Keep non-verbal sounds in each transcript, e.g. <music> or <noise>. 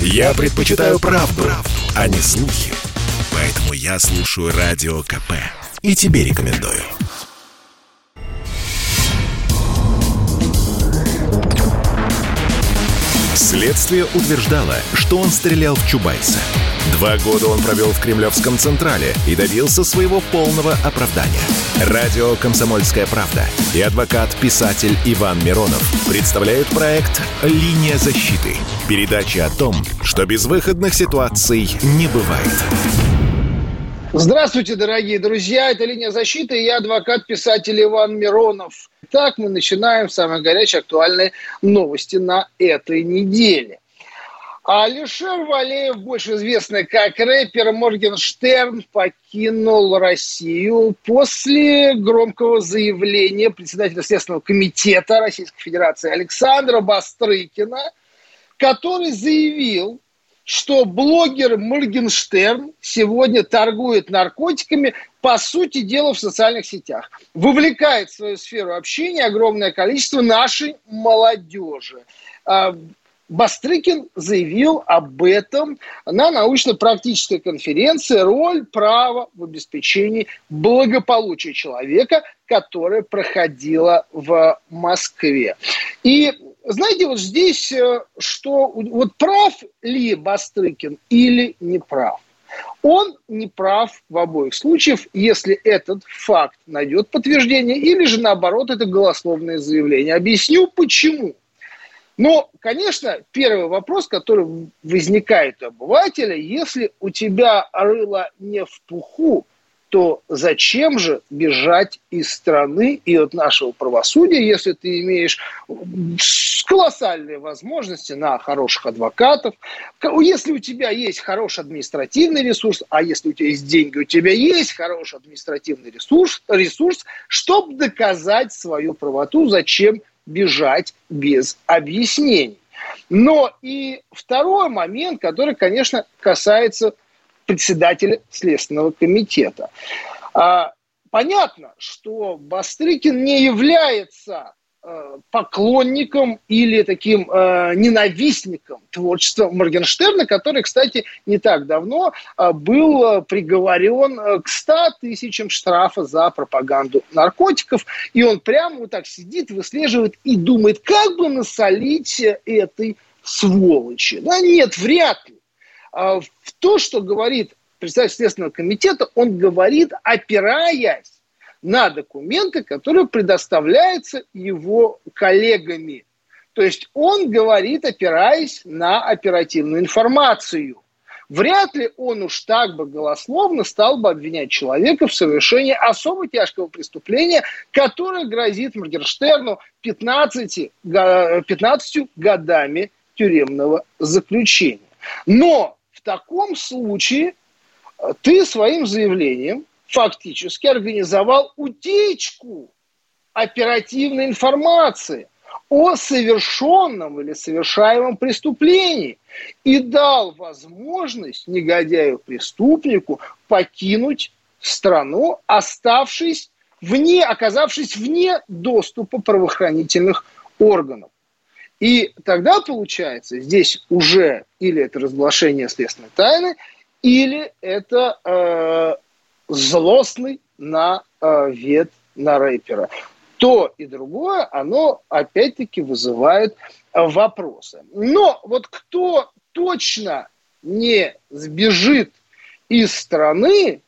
Я предпочитаю правду, правду, а не слухи. Поэтому я слушаю Радио КП. И тебе рекомендую. Следствие утверждало, что он стрелял в Чубайса. Два года он провел в Кремлевском Централе и добился своего полного оправдания. Радио «Комсомольская правда» и адвокат-писатель Иван Миронов представляют проект «Линия защиты». Передача о том, что безвыходных ситуаций не бывает. Здравствуйте, дорогие друзья. Это «Линия защиты» и я адвокат-писатель Иван Миронов. Так мы начинаем самые горячие актуальные новости на этой неделе. Алишер Валеев, больше известный как рэпер Моргенштерн, покинул Россию после громкого заявления председателя Следственного комитета Российской Федерации Александра Бастрыкина, который заявил, что блогер Моргенштерн сегодня торгует наркотиками, по сути дела, в социальных сетях. Вовлекает в свою сферу общения огромное количество нашей молодежи. А, Бастрыкин заявил об этом на научно-практической конференции «Роль права в обеспечении благополучия человека», которая проходила в Москве. И знаете, вот здесь, э, что вот прав ли Бастрыкин или не прав? Он не прав в обоих случаях, если этот факт найдет подтверждение, или же наоборот, это голословное заявление. Объясню почему. Но, конечно, первый вопрос, который возникает у обывателя, если у тебя рыло не в пуху, то зачем же бежать из страны и от нашего правосудия, если ты имеешь колоссальные возможности на хороших адвокатов, если у тебя есть хороший административный ресурс, а если у тебя есть деньги, у тебя есть хороший административный ресурс, ресурс чтобы доказать свою правоту, зачем бежать без объяснений. Но и второй момент, который, конечно, касается председателя Следственного комитета. А, понятно, что Бастрыкин не является Э, поклонником или таким э, ненавистником творчества Моргенштерна, который, кстати, не так давно э, был приговорен э, к 100 тысячам штрафа за пропаганду наркотиков. И он прямо вот так сидит, выслеживает и думает, как бы насолить этой сволочи. Да нет, вряд ли. А в то, что говорит председатель Следственного комитета, он говорит, опираясь на документы, которые предоставляются его коллегами. То есть он говорит, опираясь на оперативную информацию. Вряд ли он уж так бы голословно стал бы обвинять человека в совершении особо тяжкого преступления, которое грозит Моргенштерну 15, 15 годами тюремного заключения. Но таком случае ты своим заявлением фактически организовал утечку оперативной информации о совершенном или совершаемом преступлении и дал возможность негодяю-преступнику покинуть страну, оставшись вне, оказавшись вне доступа правоохранительных органов. И тогда получается, здесь уже или это разглашение следственной тайны, или это э, злостный на э, рэпера. То и другое, оно опять-таки вызывает вопросы. Но вот кто точно не сбежит из страны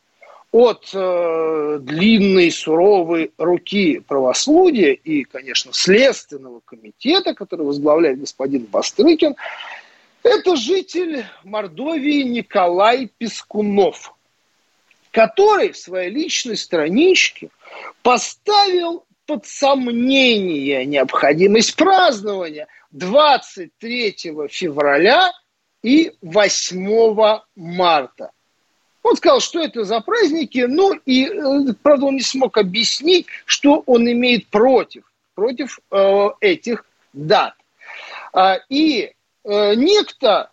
от э, длинной суровой руки правосудия и, конечно, Следственного комитета, который возглавляет господин Бастрыкин, это житель Мордовии Николай Пескунов – который в своей личной страничке поставил под сомнение необходимость празднования 23 февраля и 8 марта. Он сказал, что это за праздники, ну и, э, правда, он не смог объяснить, что он имеет против, против э, этих дат. А, и э, некто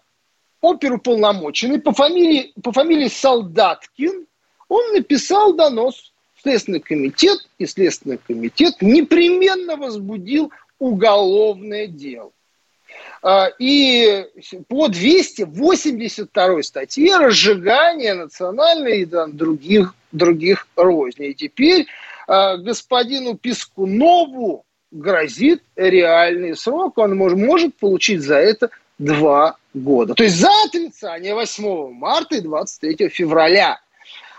оперуполномоченный по фамилии, по фамилии Солдаткин он написал донос в Следственный комитет, и Следственный комитет непременно возбудил уголовное дело. А, и по 282 статье разжигание национальной и других, других розней. И теперь а, господину Пискунову грозит реальный срок. Он может, может получить за это два года. То есть за отрицание 8 марта и 23 февраля.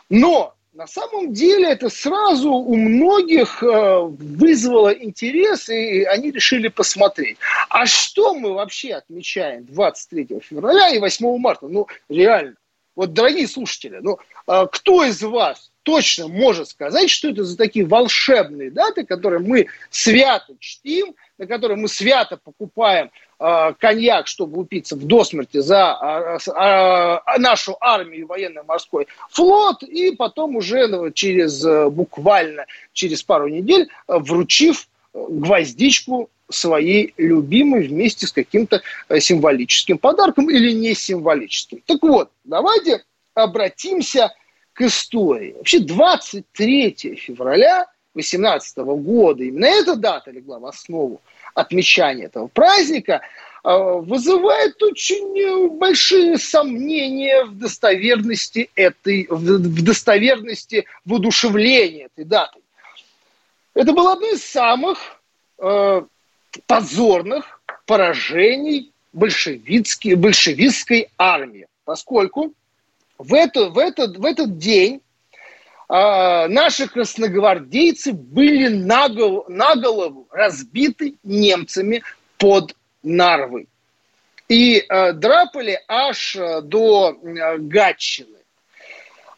Но на самом деле это сразу у многих э, вызвало интерес, и они решили посмотреть. А что мы вообще отмечаем 23 февраля и 8 марта? Ну, реально. Вот, дорогие слушатели, ну, э, кто из вас точно может сказать, что это за такие волшебные даты, которые мы свято чтим, на которые мы свято покупаем коньяк, чтобы упиться в досмерти за э, э, нашу армию военно-морской флот, и потом уже ну, через буквально через пару недель вручив гвоздичку своей любимой вместе с каким-то символическим подарком или не символическим. Так вот, давайте обратимся к истории. Вообще 23 февраля 2018 года, именно эта дата легла в основу отмечания этого праздника, а, вызывает очень большие сомнения в достоверности этой, в достоверности воодушевления этой даты. Это было одно из самых э, позорных поражений большевистской, армии, поскольку в, эту, в, этот, в этот день э, наши красногвардейцы были на голову, разбиты немцами под Нарвой. И э, драпали аж э, до э, Гатчины.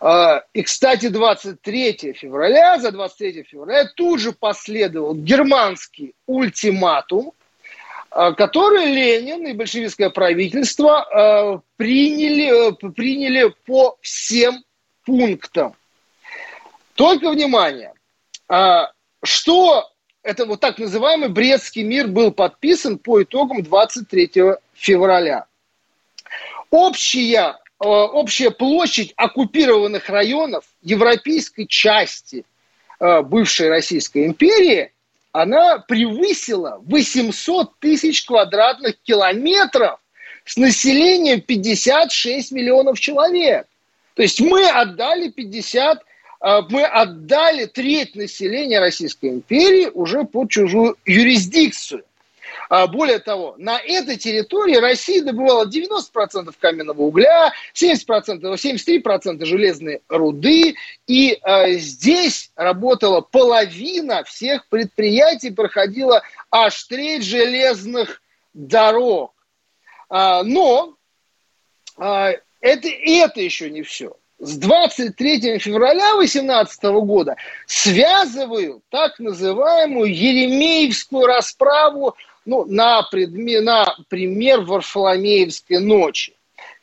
Э, и, кстати, 23 февраля, за 23 февраля тут же последовал германский ультиматум, Э, который Ленин и большевистское правительство э, приняли, приняли по всем пунктам. Только внимание, что это вот так называемый Брестский мир был подписан по итогам 23 февраля. Общая, общая площадь оккупированных районов европейской части бывшей Российской империи – она превысила 800 тысяч квадратных километров с населением 56 миллионов человек. То есть мы отдали 50, э, мы отдали треть населения Российской империи уже под чужую юрисдикцию. А, более того, на этой территории Россия добывала 90% каменного угля, 70%, 73% железной руды, и а, здесь работала половина всех предприятий, проходила аж треть железных дорог. А, но а, это, это еще не все с 23 февраля 2018 года связывают так называемую Еремеевскую расправу ну, на, предме, на пример Варфоломеевской ночи.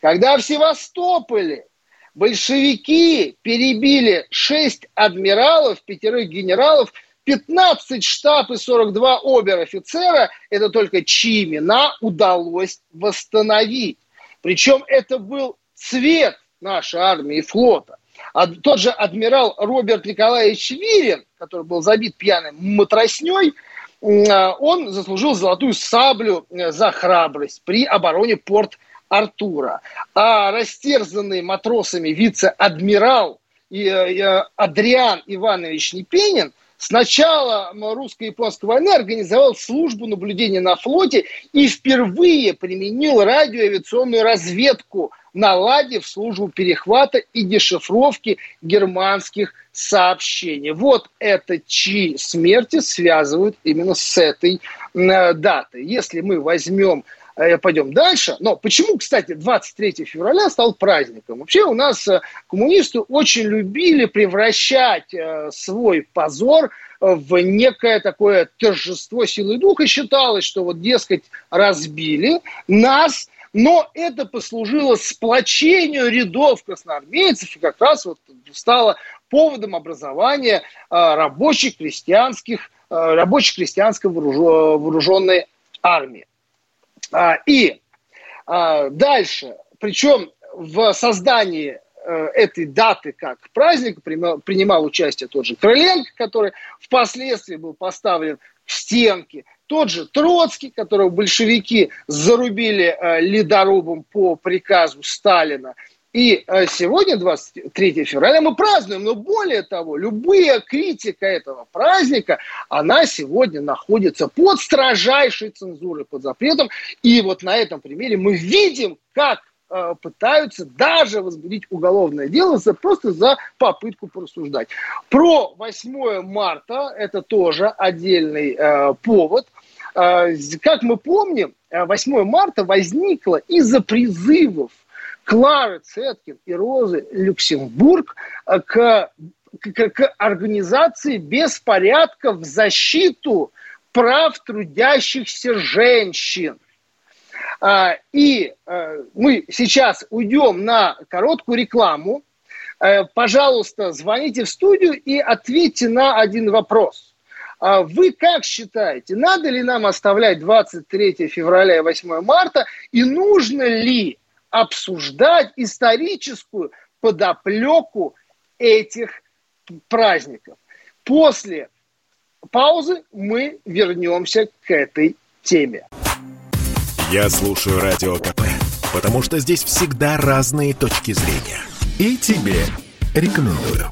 Когда в Севастополе большевики перебили 6 адмиралов, пятерых генералов, 15 штаб и 42 обер-офицера, это только чьи имена удалось восстановить. Причем это был цвет нашей армии и флота. А тот же адмирал Роберт Николаевич Вирин, который был забит пьяным матросней, а, он заслужил золотую саблю э, за храбрость при обороне порт Артура. А растерзанный матросами вице-адмирал э, э, Адриан Иванович Непенин с начала русско-японской войны организовал службу наблюдения на флоте и впервые применил радиоавиационную разведку – наладив службу перехвата и дешифровки германских сообщений. Вот это чьи смерти связывают именно с этой э, датой. Если мы возьмем э, пойдем дальше. Но почему, кстати, 23 февраля стал праздником? Вообще у нас э, коммунисты очень любили превращать э, свой позор в некое такое торжество силы духа. Считалось, что вот, дескать, разбили нас, но это послужило сплочению рядов красноармейцев и как раз вот стало поводом образования а, рабочих крестьянских, а, рабочих крестьянской вооруженной армии. А, и дальше, причем в создании э, этой даты как принимал, принимал участие тот же Крыленко, который впоследствии был поставлен в стенки тот же Троцкий, которого большевики зарубили э, ледорубом по приказу Сталина. И э, сегодня, 23 февраля, мы празднуем, но более того, любая критика этого праздника, она сегодня находится под строжайшей цензурой, под запретом. И вот на этом примере мы видим, как э, пытаются даже возбудить уголовное дело за, просто за попытку порассуждать. Про 8 марта это тоже отдельный э, повод. Э, как мы помним, 8 марта возникло из-за призывов Клары Цеткин и Розы Люксембург э, к, к, к организации беспорядков в защиту прав трудящихся женщин. А, и э, мы сейчас уйдем на короткую рекламу. Э, пожалуйста, звоните в студию и ответьте на один вопрос. А вы как считаете, надо ли нам оставлять 23 февраля и 8 марта, и нужно ли обсуждать историческую подоплеку этих праздников. После паузы мы вернемся к этой теме. Я слушаю Радио КП, потому что здесь всегда разные точки зрения. И тебе рекомендую.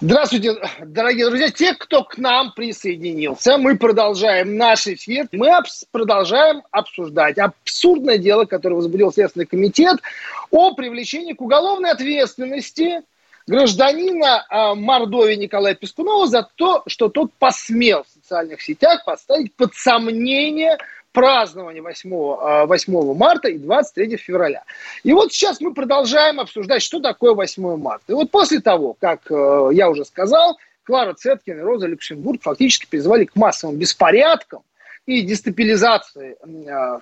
Здравствуйте, дорогие друзья. Те, кто к нам присоединился, мы продолжаем наш эфир. Мы продолжаем обсуждать абсурдное дело, которое возбудил Следственный комитет о привлечении к уголовной ответственности гражданина э, Мордовии Николая Пескунова за то, что тот посмел в социальных сетях поставить под сомнение празднования 8, 8 марта и 23 февраля. И вот сейчас мы продолжаем обсуждать, что такое 8 марта. И вот после того, как э, я уже сказал, Клара Цеткин и Роза Люксембург фактически призвали к массовым беспорядкам и дестабилизации э,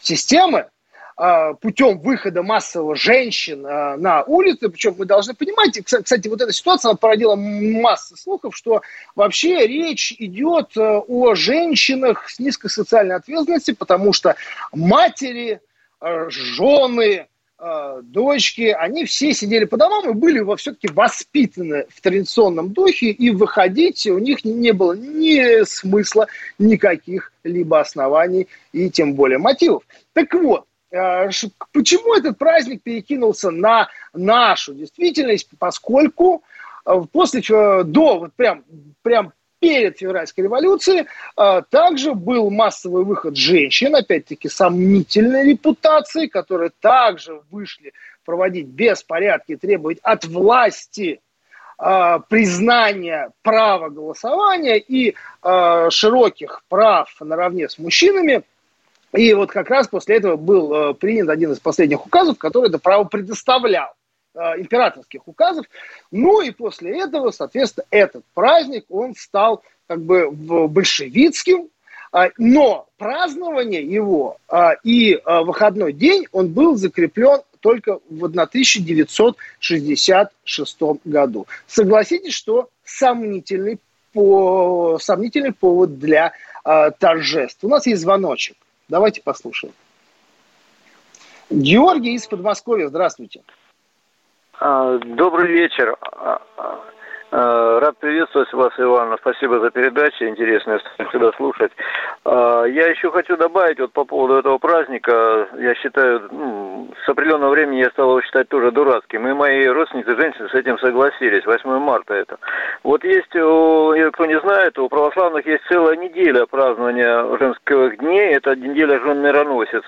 системы, а, путем выхода массового женщин а, на улицы. Причем мы должны понимать, кстати, вот эта ситуация она породила массу слухов, что вообще речь идет а, о женщинах с низкой социальной ответственностью, потому что матери, жены, дочки, они все сидели по домам и были во все-таки воспитаны в традиционном духе, и выходить у них не было ни смысла, никаких либо оснований, и тем более мотивов. Так вот, Э, почему этот праздник перекинулся на нашу действительность? Поскольку э, после, до, вот прям, прям перед февральской революцией э, также был массовый выход женщин, опять-таки сомнительной репутации, которые также вышли проводить беспорядки, требовать от власти признания права голосования и широких прав наравне с мужчинами – и вот как раз после этого был э, принят один из последних указов, который это право предоставлял э, императорских указов. Ну и после этого, соответственно, этот праздник, он стал как бы большевистским, а, но празднование его а, и а, выходной день, он был закреплен только в 1966 году. Согласитесь, что сомнительный, по, сомнительный повод для торжеств. У нас есть звоночек. Давайте послушаем. Георгий из Подмосковья, здравствуйте. А, добрый вечер. А, рад приветствовать вас, Иван. Спасибо за передачу. Интересно всегда слушать. Я еще хочу добавить вот по поводу этого праздника. Я считаю, ну, с определенного времени я стал его считать тоже дурацким. И мои родственники, женщины с этим согласились. 8 марта это. Вот есть, кто не знает, у православных есть целая неделя празднования женских дней. Это неделя жен мироносец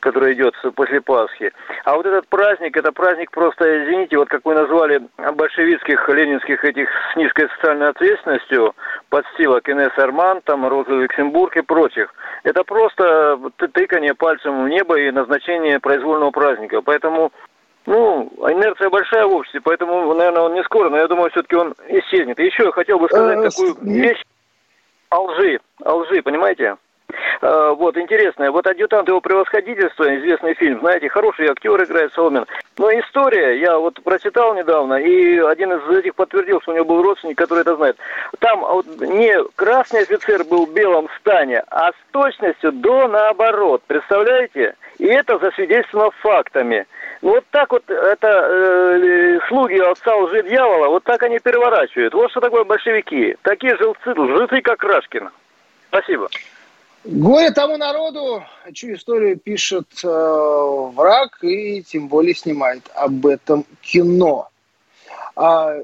который идет после Пасхи. А вот этот праздник, это праздник просто, извините, вот как вы назвали большевистских, ленинских этих с низкой социальной ответственностью, подстилок Инесс Арман, там, Роза Люксембург и прочих. Это просто тыкание пальцем в небо и назначение произвольного праздника. Поэтому ну, инерция большая в обществе, поэтому, наверное, он не скоро, но я думаю, все-таки он исчезнет. И еще я хотел бы сказать э, такую вещь о лжи, о лжи, понимаете? А, вот, интересное. Вот «Адъютант его превосходительства», известный фильм, знаете, хороший актер играет Соломин. Но история, я вот прочитал недавно, и один из этих подтвердил, что у него был родственник, который это знает. Там вот, не красный офицер был в белом стане, а с точностью до наоборот. Представляете? И это засвидетельствовано фактами. Ну вот так вот это э, слуги отца лжи дьявола, вот так они переворачивают. Вот что такое большевики. Такие жилцы, лжецы, как Рашкин. Спасибо. Горе тому народу, чью историю пишет э, враг и тем более снимает об этом кино. А,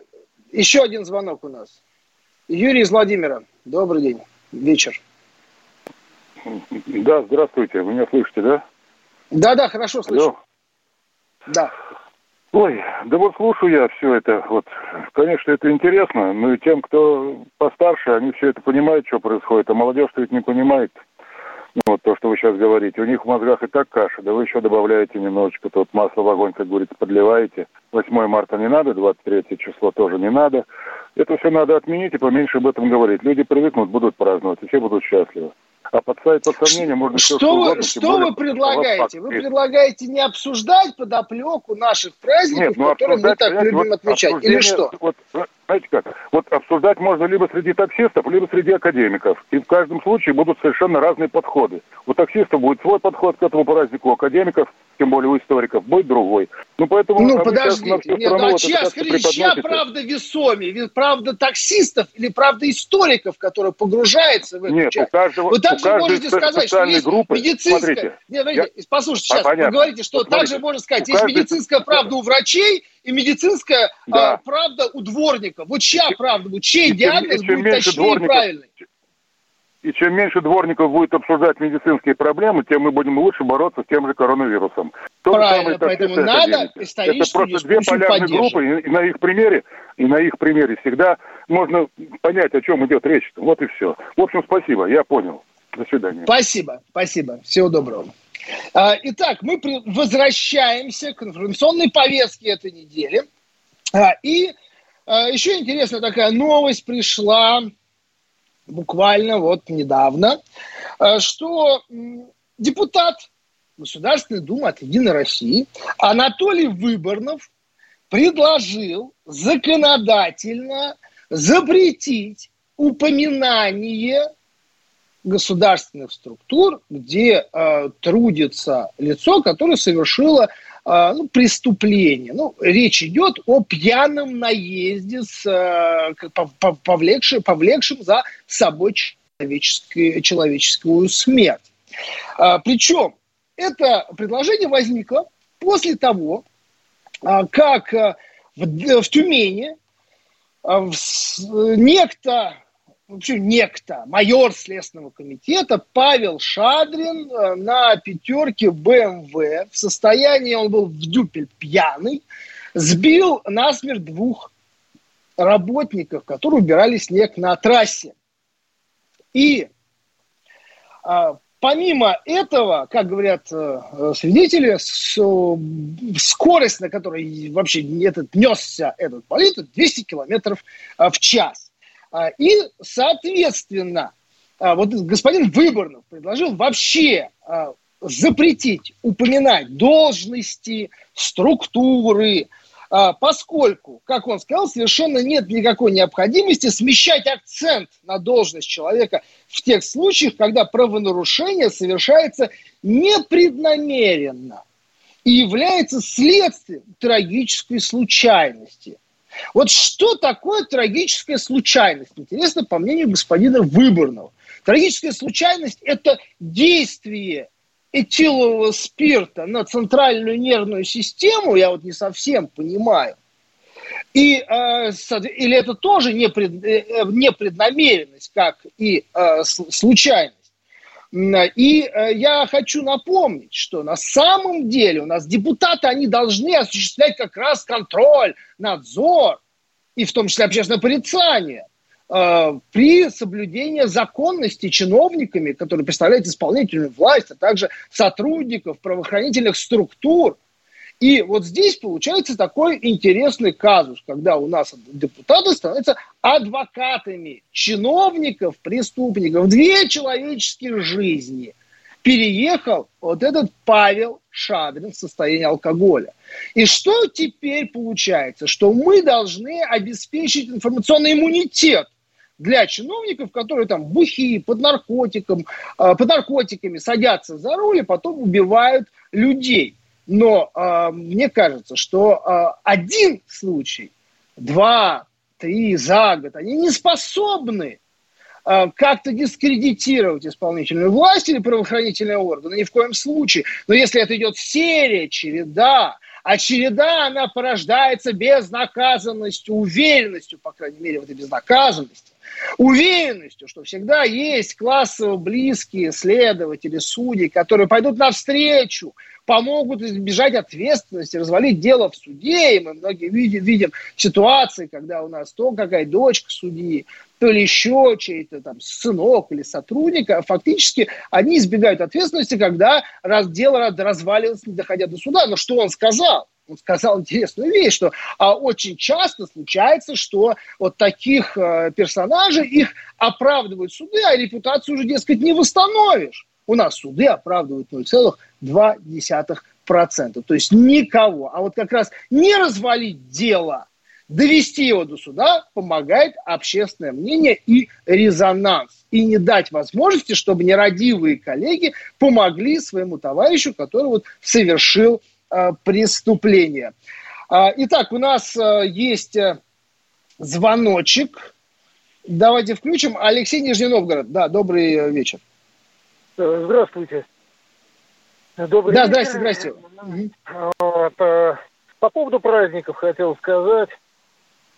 еще один звонок у нас. Юрий из Владимира. Добрый день. Вечер. Да, здравствуйте. Вы меня слышите, да? Да, да, хорошо слышу. Алло. Да. Ой, да вот слушаю я все это. Вот, конечно, это интересно, но и тем, кто постарше, они все это понимают, что происходит, а молодежь-то ведь не понимает. Вот то, что вы сейчас говорите. У них в мозгах и так каша, да вы еще добавляете немножечко тут масло в огонь, как говорится, подливаете. 8 марта не надо, 23 число тоже не надо. Это все надо отменить и поменьше об этом говорить. Люди привыкнут, будут праздновать, и все будут счастливы. А подставить под сомнение можно что все, что, что вы предлагаете? Вы предлагаете не обсуждать подоплеку наших праздников, Нет, ну, которые мы так любим отмечать, или что? Вот, знаете как, вот обсуждать можно либо среди таксистов, либо среди академиков. И в каждом случае будут совершенно разные подходы. У таксистов будет свой подход к этому празднику, у академиков тем более у историков, будет другой. Ну, поэтому... Ну, подождите, нет, ну, а чья, скажите, чья правда весомее? Правда таксистов или правда историков, которые погружаются в эту нет, часть? У каждого, вы также можете сказать, что есть группы, медицинская... Смотрите, нет, смотрите, я... послушайте сейчас, а, вы говорите, что вот также можно сказать, есть каждый... медицинская правда у врачей и медицинская да. а, правда у дворников. Вот чья правда, вот чей диагноз будет точнее и правильный? И чем меньше дворников будет обсуждать медицинские проблемы, тем мы будем лучше бороться с тем же коронавирусом. То Правильно, поэтому надо Это просто две полярные группы, и, и на их примере, и на их примере всегда можно понять, о чем идет речь. Вот и все. В общем, спасибо, я понял. До свидания. Спасибо, спасибо. Всего доброго. А, итак, мы возвращаемся к информационной повестке этой недели. А, и а, еще интересная такая новость пришла буквально вот недавно, что депутат Государственной Думы от «Единой России» Анатолий Выборнов предложил законодательно запретить упоминание государственных структур, где э, трудится лицо, которое совершило а, ну, преступление. Ну, речь идет о пьяном наезде, с, э, повлекшим, повлекшим за собой человеческую смерть. А, Причем это предложение возникло после того, а, как э, в, в Тюмени некто вообще некто, майор Следственного комитета Павел Шадрин э, на пятерке БМВ в состоянии, он был в дюпель пьяный, сбил насмерть двух работников, которые убирали снег на трассе. И а, помимо этого, как говорят э, свидетели, скорость, на которой вообще этот несся этот болид, 200 километров э, в час. А, и, соответственно, а, вот господин Выборнов предложил вообще а, запретить упоминать должности, структуры, поскольку, как он сказал, совершенно нет никакой необходимости смещать акцент на должность человека в тех случаях, когда правонарушение совершается непреднамеренно и является следствием трагической случайности – вот что такое трагическая случайность? Интересно, по мнению господина Выборного. Трагическая случайность – это действие этилового спирта на центральную нервную систему, я вот не совсем понимаю. И, э, или это тоже непред, э, э непреднамеренность, как и случайность. И э, я хочу напомнить, что на самом деле у нас депутаты, они должны осуществлять как раз контроль, надзор, и в том числе общественное порицание э, при соблюдении законности чиновниками, которые представляют исполнительную власть, а также сотрудников правоохранительных структур. И вот здесь получается такой интересный казус, когда у нас депутаты становятся адвокатами чиновников, преступников. Две человеческие жизни переехал вот этот Павел Шадрин в состоянии алкоголя. И что теперь получается? Что мы должны обеспечить информационный иммунитет для чиновников, которые там бухи, под наркотиком, э, под наркотиками садятся за руль и потом убивают людей. Но э, мне кажется, что э, один случай, два, три за год, они не способны э, как-то дискредитировать исполнительную власть или правоохранительные органы, ни в коем случае. Но если это идет серия, череда, а череда, она порождается безнаказанностью, уверенностью, по крайней мере, в этой безнаказанности, уверенностью, что всегда есть классово близкие следователи, судьи, которые пойдут навстречу, помогут избежать ответственности, развалить дело в суде. И мы многие видим, видим ситуации, когда у нас то какая дочка судьи, то ли еще чей-то там сынок или сотрудник, а фактически они избегают ответственности, когда раз, дело разваливается, не доходя до суда. Но что он сказал? Он сказал интересную вещь, что а, очень часто случается, что вот таких а, персонажей их оправдывают суды, а репутацию уже, дескать, не восстановишь. У нас суды оправдывают 0,2%. То есть никого. А вот как раз не развалить дело, довести его до суда помогает общественное мнение и резонанс. И не дать возможности, чтобы нерадивые коллеги помогли своему товарищу, который вот совершил Э, преступления. А, итак, у нас э, есть э, звоночек. Давайте включим. Алексей Нижний Новгород. Да, добрый вечер. Здравствуйте. Добрый да, вечер. здрасте, здрасте. Вот, по поводу праздников хотел сказать.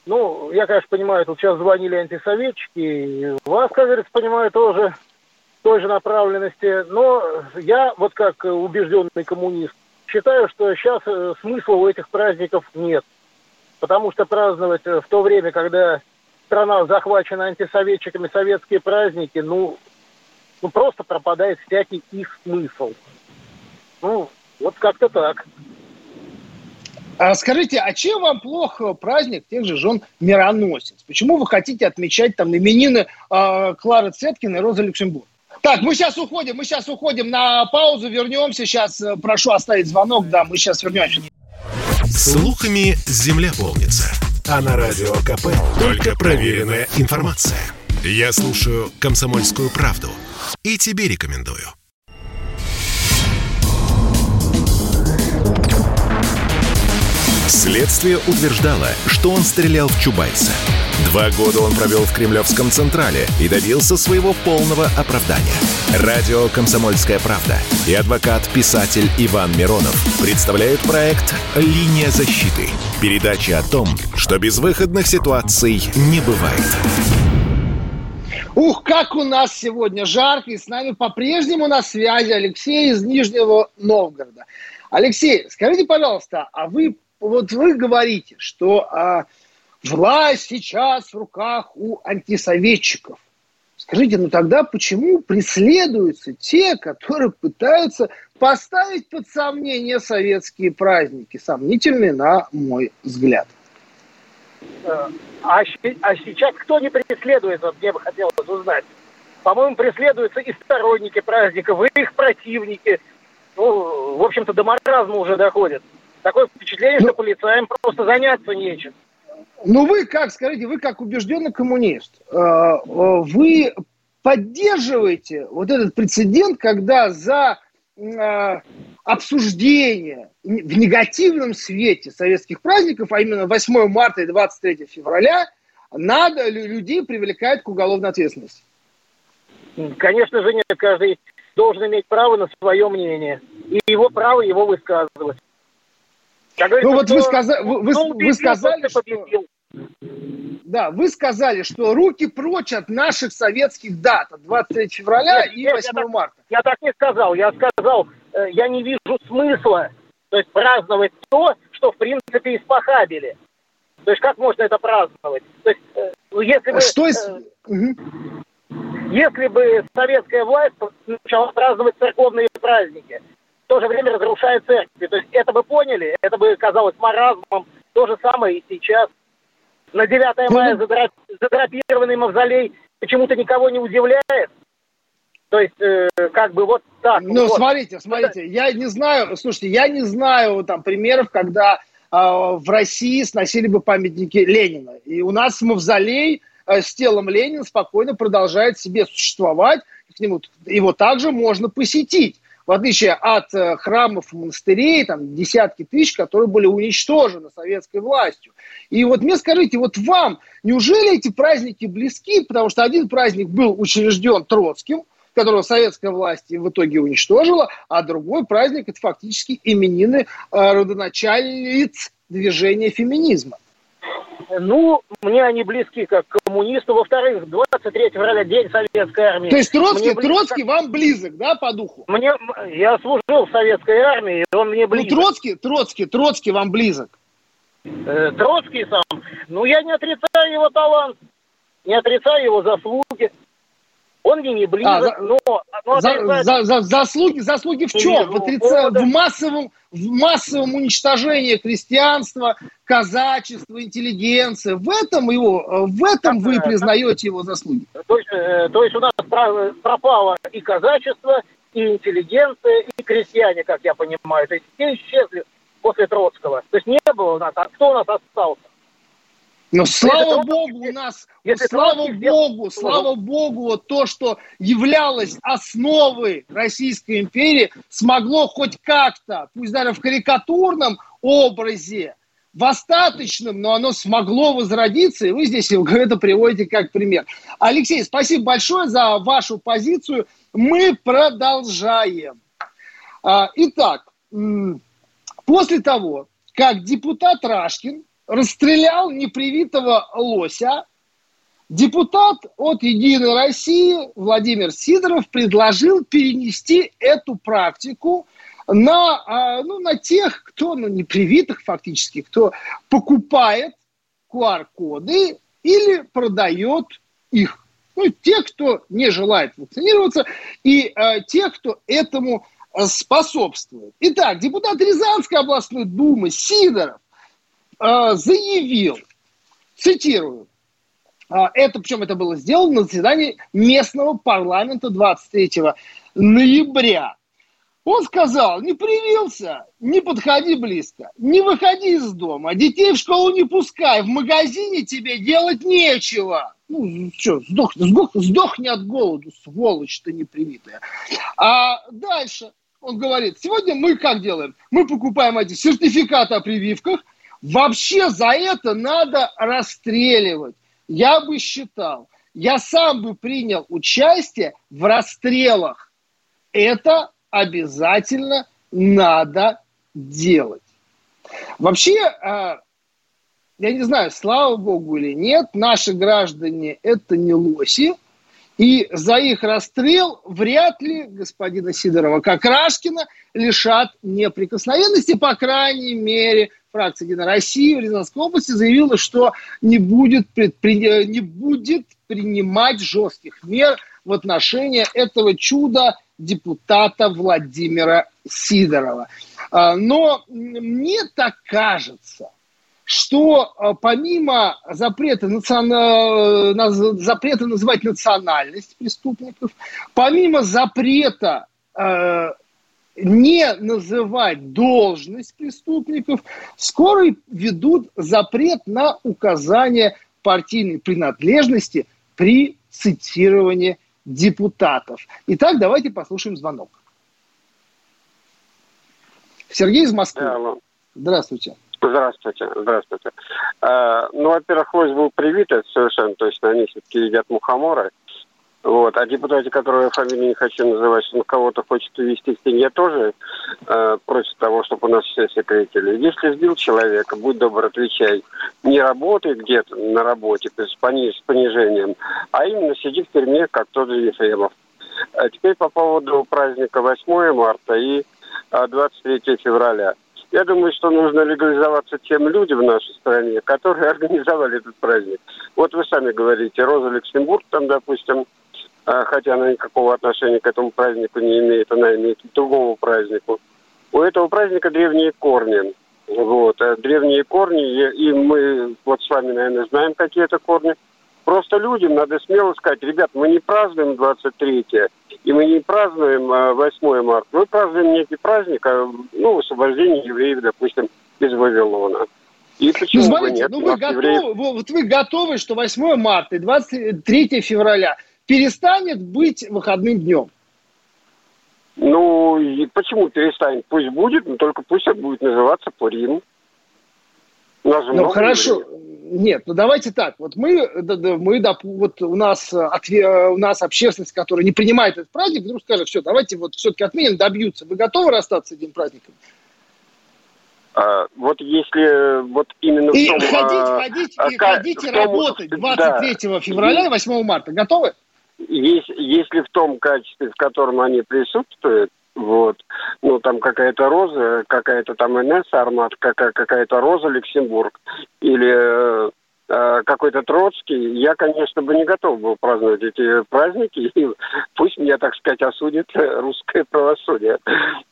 Ну, я, конечно, понимаю, тут сейчас звонили антисоветчики, вас, как говорится, понимаю тоже той же направленности, но я вот как убежденный коммунист считаю, что сейчас э, смысла у этих праздников нет. Потому что праздновать э, в то время, когда страна захвачена антисоветчиками, советские праздники, ну, ну просто пропадает всякий их смысл. Ну, вот как-то так. А скажите, а чем вам плохо праздник тех же жен мироносец? Почему вы хотите отмечать там именины э, Клары Цеткиной и Розы Люксембург? Так, мы сейчас уходим, мы сейчас уходим на паузу, вернемся. Сейчас э, прошу оставить звонок, да, мы сейчас вернемся. Слухами земля полнится. А на радио КП только проверенная информация. Я слушаю «Комсомольскую правду» и тебе рекомендую. Следствие утверждало, что он стрелял в Чубайса – Два года он провел в Кремлевском Централе и добился своего полного оправдания. Радио «Комсомольская правда» и адвокат-писатель Иван Миронов представляют проект «Линия защиты». Передача о том, что безвыходных ситуаций не бывает. Ух, как у нас сегодня жарко, и с нами по-прежнему на связи Алексей из Нижнего Новгорода. Алексей, скажите, пожалуйста, а вы вот вы говорите, что а, власть сейчас в руках у антисоветчиков. Скажите, ну тогда почему преследуются те, которые пытаются поставить под сомнение советские праздники, сомнительные на мой взгляд? А, а сейчас кто не преследует, вот мне бы хотелось узнать. По-моему, преследуются и сторонники праздников, и их противники. Ну, в общем-то, до маразма уже доходит. Такое впечатление, ну, что полицаям просто заняться нечем. Ну вы как, скажите, вы как убежденный коммунист, э, э, вы поддерживаете вот этот прецедент, когда за э, обсуждение в негативном свете советских праздников, а именно 8 марта и 23 февраля, надо людей привлекать к уголовной ответственности? Конечно же нет, каждый должен иметь право на свое мнение. И его право его высказывать. ну вот вы, сказали, вы, вы, вы сказали, что... Да, вы сказали, что руки прочь от наших советских дат, от 23 февраля нет, и 8 я, марта. Я так не сказал. Я сказал, э, я не вижу смысла то есть праздновать то, что в принципе испохабили. То есть как можно это праздновать? То есть, э, ну, если бы, что из... э, угу. если бы советская власть начала праздновать церковные праздники, то же время разрушает церкви. То есть это бы поняли, это бы казалось маразмом. То же самое и сейчас. На 9 ну, мая задрапированный мавзолей почему-то никого не удивляет. То есть, э, как бы вот так. Ну, вот. смотрите, смотрите, я не знаю, слушайте, я не знаю там примеров, когда э, в России сносили бы памятники Ленина. И у нас мавзолей э, с телом Ленина спокойно продолжает себе существовать. К нему, его также можно посетить в отличие от э, храмов монастырей, там десятки тысяч, которые были уничтожены советской властью. И вот мне скажите, вот вам, неужели эти праздники близки? Потому что один праздник был учрежден Троцким, которого советская власть в итоге уничтожила, а другой праздник – это фактически именины э, родоначальниц движения феминизма. Ну, мне они близки как коммунисту. Во-вторых, 23 февраля день советской армии. То есть Троцкий, мне Троцкий вам близок, да, по духу? Мне, я служил в советской армии, и он мне ну, близок. Ну, Троцкий, Троцкий, Троцкий вам близок. Э, Троцкий сам. Ну, я не отрицаю его талант, не отрицаю его заслуги. Он мне не близок, а, но... но за, за, за, заслуги, заслуги в чем? в, отрица... в, массовом, в массовом уничтожении крестьянства, казачества, интеллигенции. В этом, его, в этом вы признаете его заслуги? То есть, э, то есть у нас пропало и казачество, и интеллигенция, и крестьяне, как я понимаю. То есть все исчезли после Троцкого. То есть не было у нас. А кто у нас остался? Но слава богу, у нас, если слава богу, слава богу, вот то, что являлось основой Российской империи, смогло хоть как-то, пусть даже в карикатурном образе, в остаточном, но оно смогло возродиться, и вы здесь <laughs> это приводите как пример. Алексей, спасибо большое за вашу позицию. Мы продолжаем. А, итак, после того, как депутат Рашкин расстрелял непривитого лося. Депутат от «Единой России» Владимир Сидоров предложил перенести эту практику на, а, ну, на тех, кто, ну, непривитых фактически, кто покупает QR-коды или продает их. Ну, те, кто не желает вакцинироваться, и э, те, кто этому способствует. Итак, депутат Рязанской областной думы Сидоров заявил, цитирую, э, это, причем это было сделано на заседании местного парламента 23 ноября. Он сказал, не привился, не подходи близко, не выходи из дома, детей в школу не пускай, в магазине тебе делать нечего. Ну, что, сдох, сдох, сдохни от голоду, сволочь ты непривитая. А дальше он говорит, сегодня мы как делаем? Мы покупаем эти сертификаты о прививках, Вообще за это надо расстреливать. Я бы считал, я сам бы принял участие в расстрелах. Это обязательно надо делать. Вообще, а, я не знаю, слава богу или нет, наши граждане это не лоси, и за их расстрел вряд ли господина Сидорова, как Рашкина, лишат неприкосновенности, по крайней мере, фракция «Единая Россия» в Рязанской области заявила, что не будет, предпри... не будет принимать жестких мер в отношении этого чуда депутата Владимира Сидорова. А, но мне так кажется, что а, помимо запрета, национа... запрета называть национальность преступников, помимо запрета а, не называть должность преступников, скоро ведут запрет на указание партийной принадлежности при цитировании депутатов. Итак, давайте послушаем звонок. Сергей из Москвы. Да, Здравствуйте. Здравствуйте, здравствуйте. Э, ну, во-первых, лось был привит, это совершенно точно. Они все-таки едят мухоморы. Вот. А депутаты, которые фамилии не хочу называть, он кого-то хочет увести в тень, я тоже э, против того, чтобы у нас все секретили. Если сбил человека, будь добр, отвечай. Не работает где-то на работе с, пониж, с понижением, а именно сидит в тюрьме, как тот же Ефремов. А теперь по поводу праздника 8 марта и 23 э, февраля. Я думаю, что нужно легализоваться тем людям в нашей стране, которые <laughs> организовали этот праздник. Вот вы сами говорите, Роза Люксембург там, допустим, а, хотя она никакого отношения к этому празднику не имеет, она имеет к другому празднику. У этого праздника древние корни. Вот, э, древние корни, и мы вот с вами, наверное, знаем, какие это корни. Просто людям надо смело сказать, ребят, мы не празднуем 23 и мы не празднуем 8 а, марта. Мы празднуем некий праздник, а, ну, освобождение евреев, допустим, из Вавилона. И почему ну, смотрите, нет? ну вы готовы, евреев... вот вы готовы, что 8 марта и 23 февраля перестанет быть выходным днем? Ну, и почему перестанет? Пусть будет, но только пусть это будет называться Пурим. Ну, хорошо. Времени. Нет, ну давайте так. Вот мы, мы вот у нас, у нас общественность, которая не принимает этот праздник, вдруг скажет, все, давайте вот все-таки отменим, добьются. Вы готовы расстаться с этим праздником? А, вот если вот именно и в том... Ходить, а, ходить, а, и ходите том, работать 23 да. февраля и 8 марта. Готовы? Если, если в том качестве, в котором они присутствуют, вот, ну там какая-то Роза, какая-то там НС Армат, какая- какая-то Роза Люксембург или э, э, какой-то Троцкий, я, конечно, бы не готов был праздновать эти праздники. И пусть меня, так сказать, осудит русское правосудие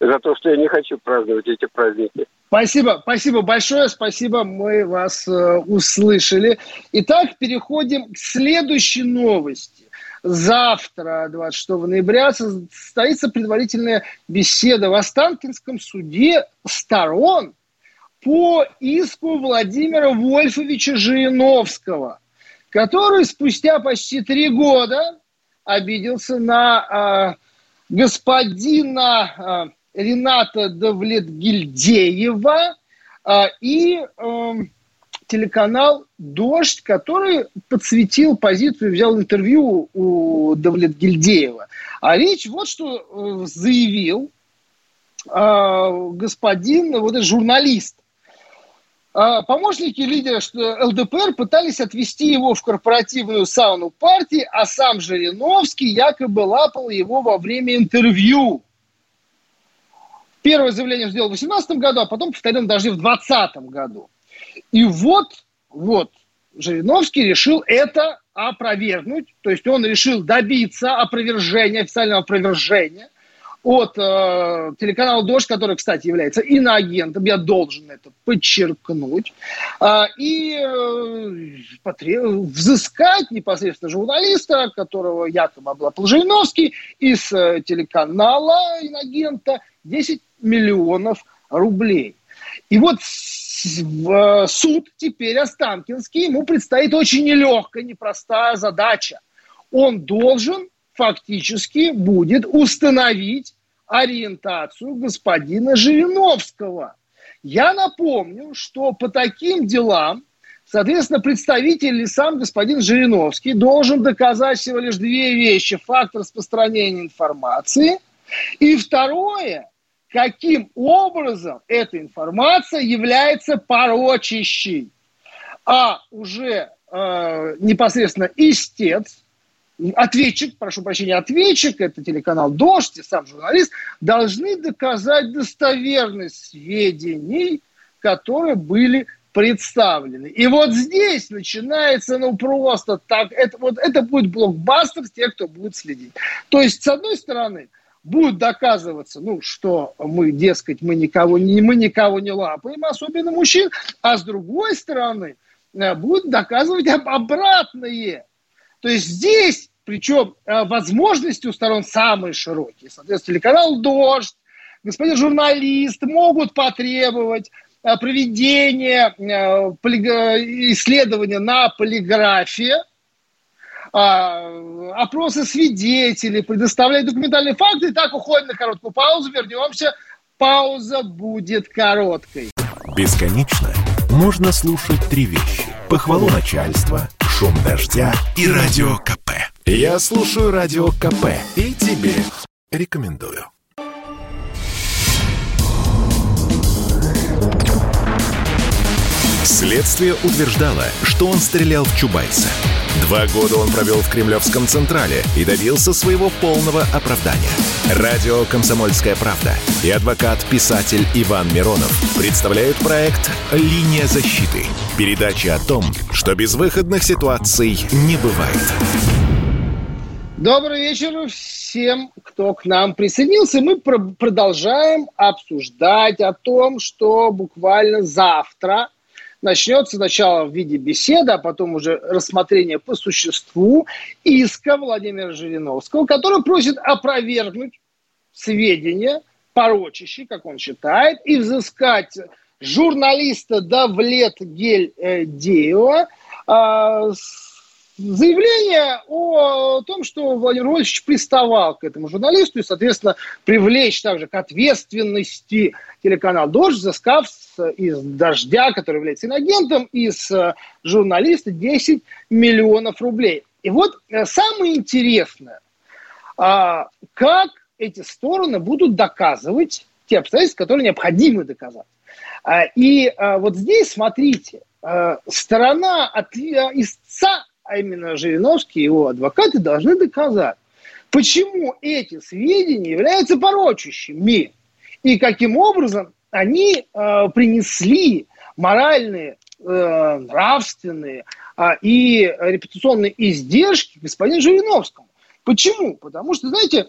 за то, что я не хочу праздновать эти праздники. Спасибо, спасибо большое, спасибо, мы вас э, услышали. Итак, переходим к следующей новости. Завтра, 26 ноября, состоится предварительная беседа в Останкинском суде сторон по иску Владимира Вольфовича Жириновского, который спустя почти три года обиделся на э, господина э, Рената Давлетгильдеева э, и э, телеканал «Дождь», который подсветил позицию, взял интервью у Давлетгильдеева. А речь вот что э, заявил э, господин, вот этот журналист, а, Помощники лидера ЛДПР пытались отвести его в корпоративную сауну партии, а сам Жириновский якобы лапал его во время интервью. Первое заявление сделал в 2018 году, а потом повторил даже в 2020 году. И вот, вот, Жириновский решил это опровергнуть, то есть он решил добиться опровержения, официального опровержения от э, телеканала «Дождь», который, кстати, является иноагентом, я должен это подчеркнуть, э, и э, потреб... взыскать непосредственно журналиста, которого якобы облапал Жириновский, из э, телеканала иноагента 10 миллионов рублей. И вот в суд теперь Останкинский, ему предстоит очень нелегкая, непростая задача. Он должен фактически будет установить ориентацию господина Жириновского. Я напомню, что по таким делам, соответственно, представитель или сам господин Жириновский должен доказать всего лишь две вещи. Факт распространения информации. И второе, каким образом эта информация является порочащей. А уже э, непосредственно истец, ответчик, прошу прощения, ответчик, это телеканал «Дождь» и сам журналист, должны доказать достоверность сведений, которые были представлены. И вот здесь начинается, ну, просто так, это, вот это будет блокбастер с тех, кто будет следить. То есть, с одной стороны, будет доказываться, ну, что мы, дескать, мы никого, не, мы никого не лапаем, особенно мужчин, а с другой стороны, э, будет доказывать обратное. То есть здесь, причем э, возможности у сторон самые широкие. Соответственно, телеканал «Дождь», господин журналист могут потребовать э, проведения исследования на полиграфе, а, опросы свидетелей, предоставлять документальные факты. И так уходим на короткую паузу, вернемся. Пауза будет короткой. Бесконечно можно слушать три вещи. Похвалу начальства, шум дождя и радио КП. Я слушаю радио КП и тебе рекомендую. Следствие утверждало, что он стрелял в Чубайса. Два года он провел в Кремлевском Централе и добился своего полного оправдания. Радио «Комсомольская правда» и адвокат-писатель Иван Миронов представляют проект «Линия защиты». Передача о том, что безвыходных ситуаций не бывает. Добрый вечер всем, кто к нам присоединился. Мы пр- продолжаем обсуждать о том, что буквально завтра начнется сначала в виде беседы, а потом уже рассмотрение по существу иска Владимира Жириновского, который просит опровергнуть сведения, порочащие, как он считает, и взыскать журналиста Давлет Гельдеева э, заявление о том, что Владимир Вольфович приставал к этому журналисту и, соответственно, привлечь также к ответственности телеканал «Дождь», взыскав из «Дождя», который является инагентом, из журналиста 10 миллионов рублей. И вот э, самое интересное, а, как эти стороны будут доказывать те обстоятельства, которые необходимо доказать. А, и а, вот здесь, смотрите, сторона от истца а именно Жириновский и его адвокаты должны доказать, почему эти сведения являются порочащими и каким образом они э, принесли моральные, э, нравственные э, и репутационные издержки господину Жириновскому. Почему? Потому что, знаете,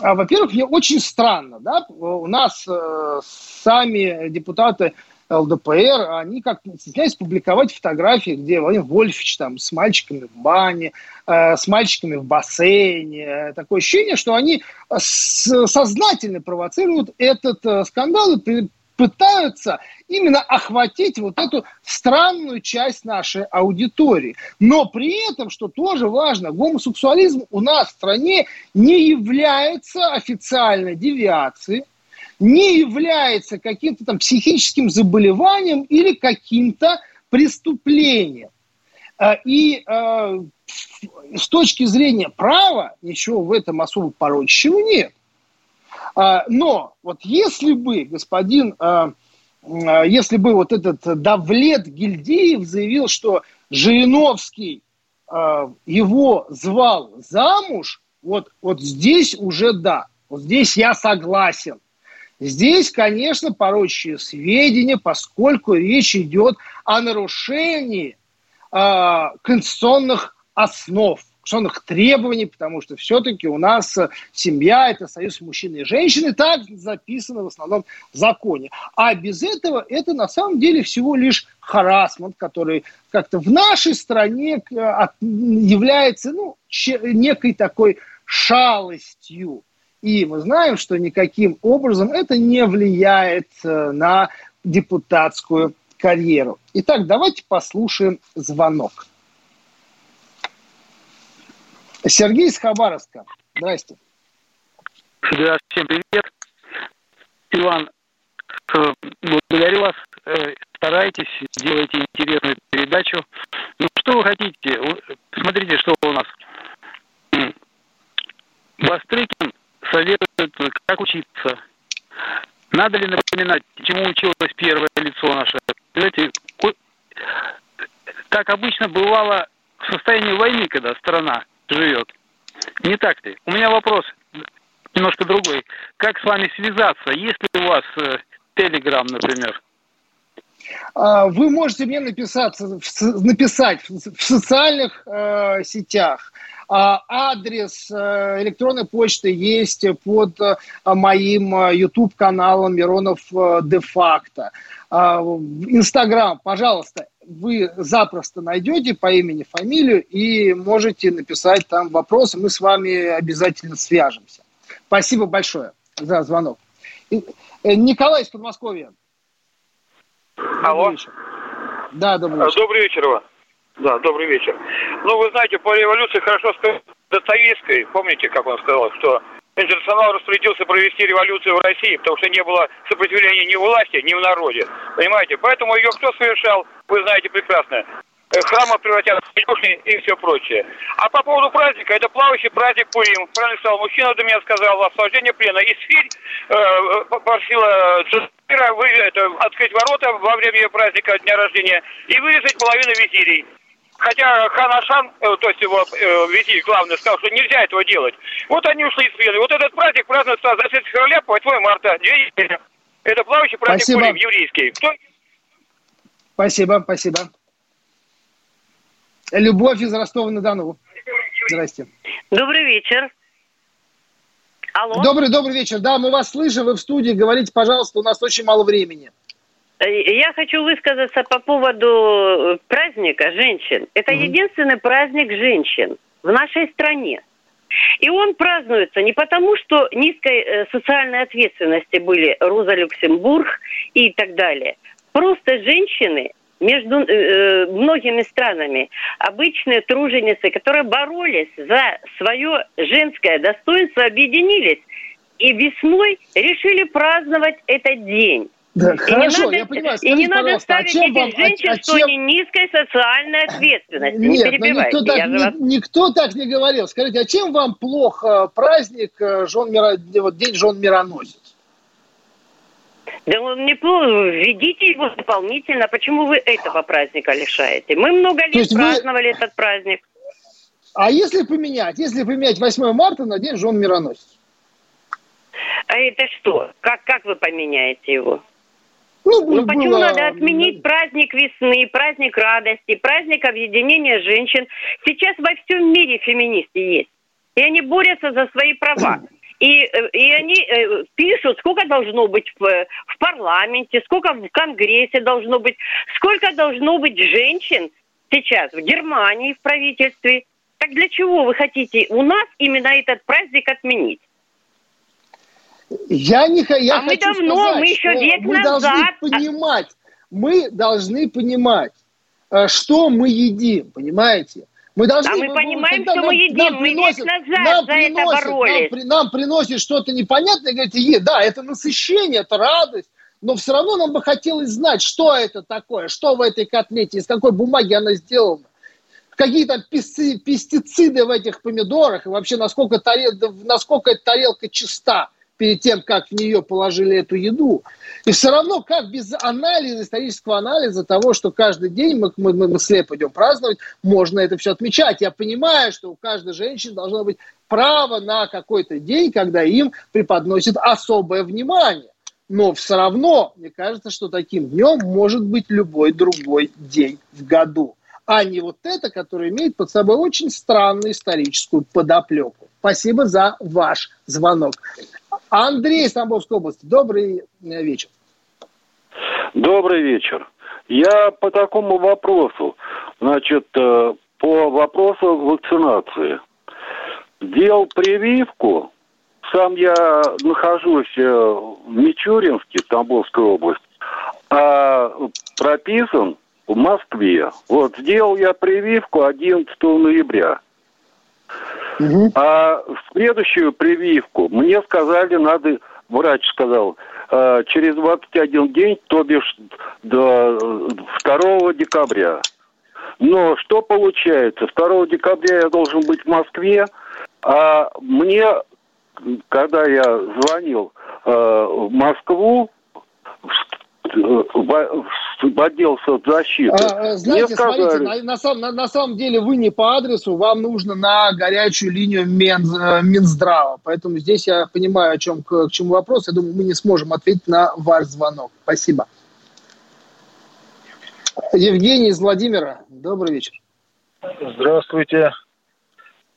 а, во-первых, мне очень странно, да, у нас э, сами депутаты ЛДПР, они как стесняются публиковать фотографии, где Владимир Вольфович там с мальчиками в бане, э, с мальчиками в бассейне. Такое ощущение, что они сознательно провоцируют этот э, скандал и пытаются именно охватить вот эту странную часть нашей аудитории. Но при этом, что тоже важно, гомосексуализм у нас в стране не является официальной девиацией, не является каким-то там психическим заболеванием или каким-то преступлением. А, и э, с точки зрения права ничего в этом особо порочащего нет. А, но вот если бы господин, если бы вот этот Давлет Гильдеев заявил, что Жириновский его звал замуж, вот, вот здесь уже да, вот здесь я согласен. Здесь, конечно, порочащие сведения, поскольку речь идет о нарушении э, конституционных основ, конституционных требований, потому что все-таки у нас семья – это союз мужчины и женщины, так записано в основном в законе. А без этого это на самом деле всего лишь харасмент, который как-то в нашей стране является ну, некой такой шалостью. И мы знаем, что никаким образом это не влияет э, на депутатскую карьеру. Итак, давайте послушаем звонок. Сергей из Хабаровска. Здрасте. Всем привет. Иван, э, благодарю вас. Э, старайтесь, делайте интересную передачу. Ну, что вы хотите? Смотрите, что у нас. Бастрыкин советует, как учиться. Надо ли напоминать, чему училось первое лицо наше? Знаете, как обычно бывало в состоянии войны, когда страна живет. Не так ли? У меня вопрос немножко другой. Как с вами связаться? Есть ли у вас э, Телеграм, например? А, вы можете мне написать, написать в социальных э, сетях. А, адрес э, электронной почты есть под э, моим YouTube-каналом Миронов де-факто. Инстаграм, пожалуйста, вы запросто найдете по имени, фамилию и можете написать там вопросы. Мы с вами обязательно свяжемся. Спасибо большое за звонок. Николай из Подмосковья. Алло. Вечер. Да, добрый вечер. Добрый вечер, Иван. Да, добрый вечер. Ну, вы знаете, по революции хорошо сказать Достоевской, помните, как он сказал, что Интернационал распорядился провести революцию в России, потому что не было сопротивления ни в власти, ни в народе. Понимаете? Поэтому ее кто совершал, вы знаете прекрасно. Э, храмы превратят в конюшни и все прочее. А по поводу праздника, это плавающий праздник Пурим. Правильно сказал, мужчина до меня сказал, освобождение плена. И Сфирь э, попросила Джаспира вы, это, открыть ворота во время ее праздника, дня рождения, и вырезать половину визирей. Хотя Хан Ашан, э, то есть его э, визирь главный, сказал, что нельзя этого делать. Вот они ушли из плена. Вот этот праздник празднуется с 23 февраля по 8 марта. Две недели. Это плавающий праздник Спасибо. Пурим, еврейский. Кто... Спасибо, спасибо. Любовь из Ростова-на-Дону. Здрасте. Добрый вечер. Алло. Добрый, добрый вечер. Да, мы вас слышим, вы в студии. Говорите, пожалуйста, у нас очень мало времени. Э, я хочу высказаться по поводу праздника женщин. Это угу. единственный праздник женщин в нашей стране. И он празднуется не потому, что низкой э, социальной ответственности были Роза Люксембург и так далее. Просто женщины между э, э, многими странами, обычные труженицы, которые боролись за свое женское достоинство, объединились и весной решили праздновать этот день. Да, и хорошо, не надо, я понимаю. Скажите, и не надо а ставить а этих вам, женщин, а, а что чем... они низкой социальной ответственности. Нет, не ну. Никто так, вас... никто так не говорил. Скажите, а чем вам плохо праздник э, жен мира, вот день жен мироносец? Да он неплохо, введите его дополнительно. Почему вы этого праздника лишаете? Мы много лет праздновали вы... этот праздник. А если поменять? Если поменять 8 марта на день жен мироносец? А это что? Как, как вы поменяете его? Ну, ну почему было... надо отменить праздник весны, праздник радости, праздник объединения женщин? Сейчас во всем мире феминисты есть. И они борются за свои права. И, э, и они э, пишут, сколько должно быть в, в парламенте, сколько в Конгрессе должно быть, сколько должно быть женщин сейчас в Германии в правительстве. Так для чего вы хотите у нас именно этот праздник отменить? Я не я а мы давно, сказать, мы еще век мы назад. должны понимать, мы должны понимать, э, что мы едим, понимаете? Мы должны, а мы понимаем, что нам, мы едим, мы приносят, назад нам за приносят, это боролись. Нам, нам приносят что-то непонятное, и говорите, е, да, это насыщение, это радость, но все равно нам бы хотелось знать, что это такое, что в этой котлете, из какой бумаги она сделана какие там пестициды в этих помидорах, и вообще насколько, тарел, насколько эта тарелка чиста перед тем, как в нее положили эту еду. И все равно, как без анализа, исторического анализа того, что каждый день мы, мы, мы слепо идем праздновать, можно это все отмечать. Я понимаю, что у каждой женщины должно быть право на какой-то день, когда им преподносит особое внимание. Но все равно, мне кажется, что таким днем может быть любой другой день в году, а не вот это, который имеет под собой очень странную историческую подоплеку. Спасибо за ваш звонок. Андрей из Тамбовской области, добрый э, вечер. Добрый вечер. Я по такому вопросу, значит, э, по вопросу вакцинации. Делал прививку, сам я нахожусь э, в Мичуринске, Тамбовской области, а прописан в Москве. Вот, сделал я прививку 11 ноября. Угу. А следующую прививку мне сказали, надо, врач сказал, э, через 21 день, то бишь до 2 декабря. Но что получается? 2 декабря я должен быть в Москве, а мне, когда я звонил э, в Москву, в отдел соцзащиты. А, знаете, сказали... смотрите, на, на, сам, на, на самом деле вы не по адресу, вам нужно на горячую линию Мин, э, Минздрава. Поэтому здесь я понимаю, о чем, к, к чему вопрос. Я думаю, мы не сможем ответить на ваш звонок. Спасибо. Евгений из Владимира. Добрый вечер. Здравствуйте.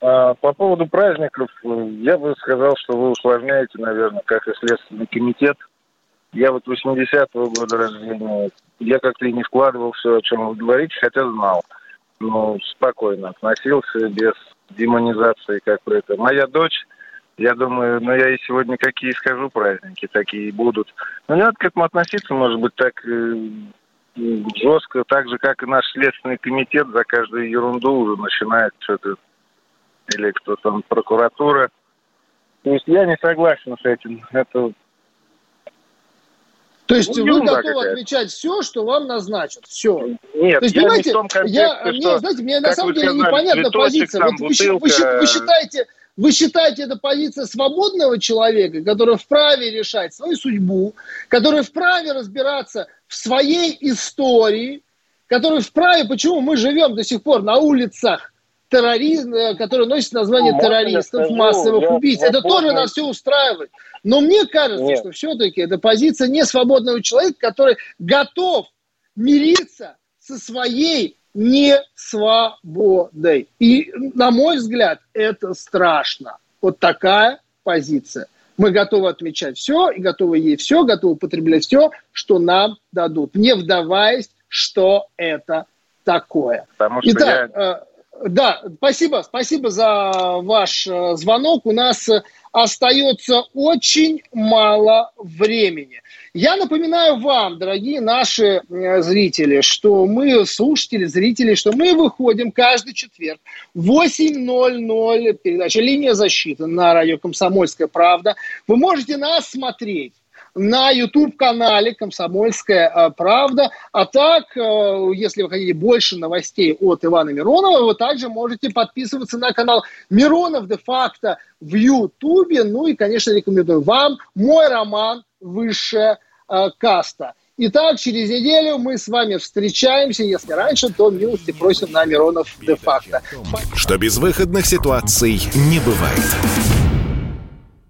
А, по поводу праздников, я бы сказал, что вы усложняете, наверное, как и Следственный комитет – я вот 80-го года рождения. Я как-то и не складывал все, о чем вы говорите, хотя знал. Но спокойно относился, без демонизации какой-то. Моя дочь, я думаю, ну я и сегодня какие скажу праздники, такие будут. Но не надо к этому относиться, может быть, так э, жестко, так же, как и наш Следственный комитет за каждую ерунду уже начинает что-то, или кто там, прокуратура. То есть я не согласен с этим. Это то есть ну, вы готовы отвечать все, что вам назначат. Все. Нет, То есть, я понимаете, не в том контексте, я, мне, что, знаете, мне на самом деле непонятна позиция. Вот вы, вы, вы считаете, вы считаете это позиция свободного человека, который вправе решать свою судьбу, который вправе разбираться в своей истории, который вправе, почему мы живем до сих пор на улицах терроризм, э, который носит название ну, террористов, массовых убийц. Это тоже нас все устраивает. Но мне кажется, Нет. что все-таки это позиция не свободного человека, который готов мириться со своей не свободой. И, на мой взгляд, это страшно. Вот такая позиция. Мы готовы отмечать все и готовы ей все, готовы употреблять все, что нам дадут, не вдаваясь, что это такое. Потому что Итак, я... Да, спасибо, спасибо за ваш э, звонок. У нас э, остается очень мало времени. Я напоминаю вам, дорогие наши э, зрители, что мы, слушатели, зрители, что мы выходим каждый четверг в 8.00, передача «Линия защиты» на радио «Комсомольская правда». Вы можете нас смотреть на YouTube-канале «Комсомольская э, правда». А так, э, если вы хотите больше новостей от Ивана Миронова, вы также можете подписываться на канал Миронов де-факто в YouTube. Ну и, конечно, рекомендую вам мой роман «Высшая э, каста». Итак, через неделю мы с вами встречаемся. Если раньше, то милости просим на Миронов де-факто. Что безвыходных ситуаций не бывает.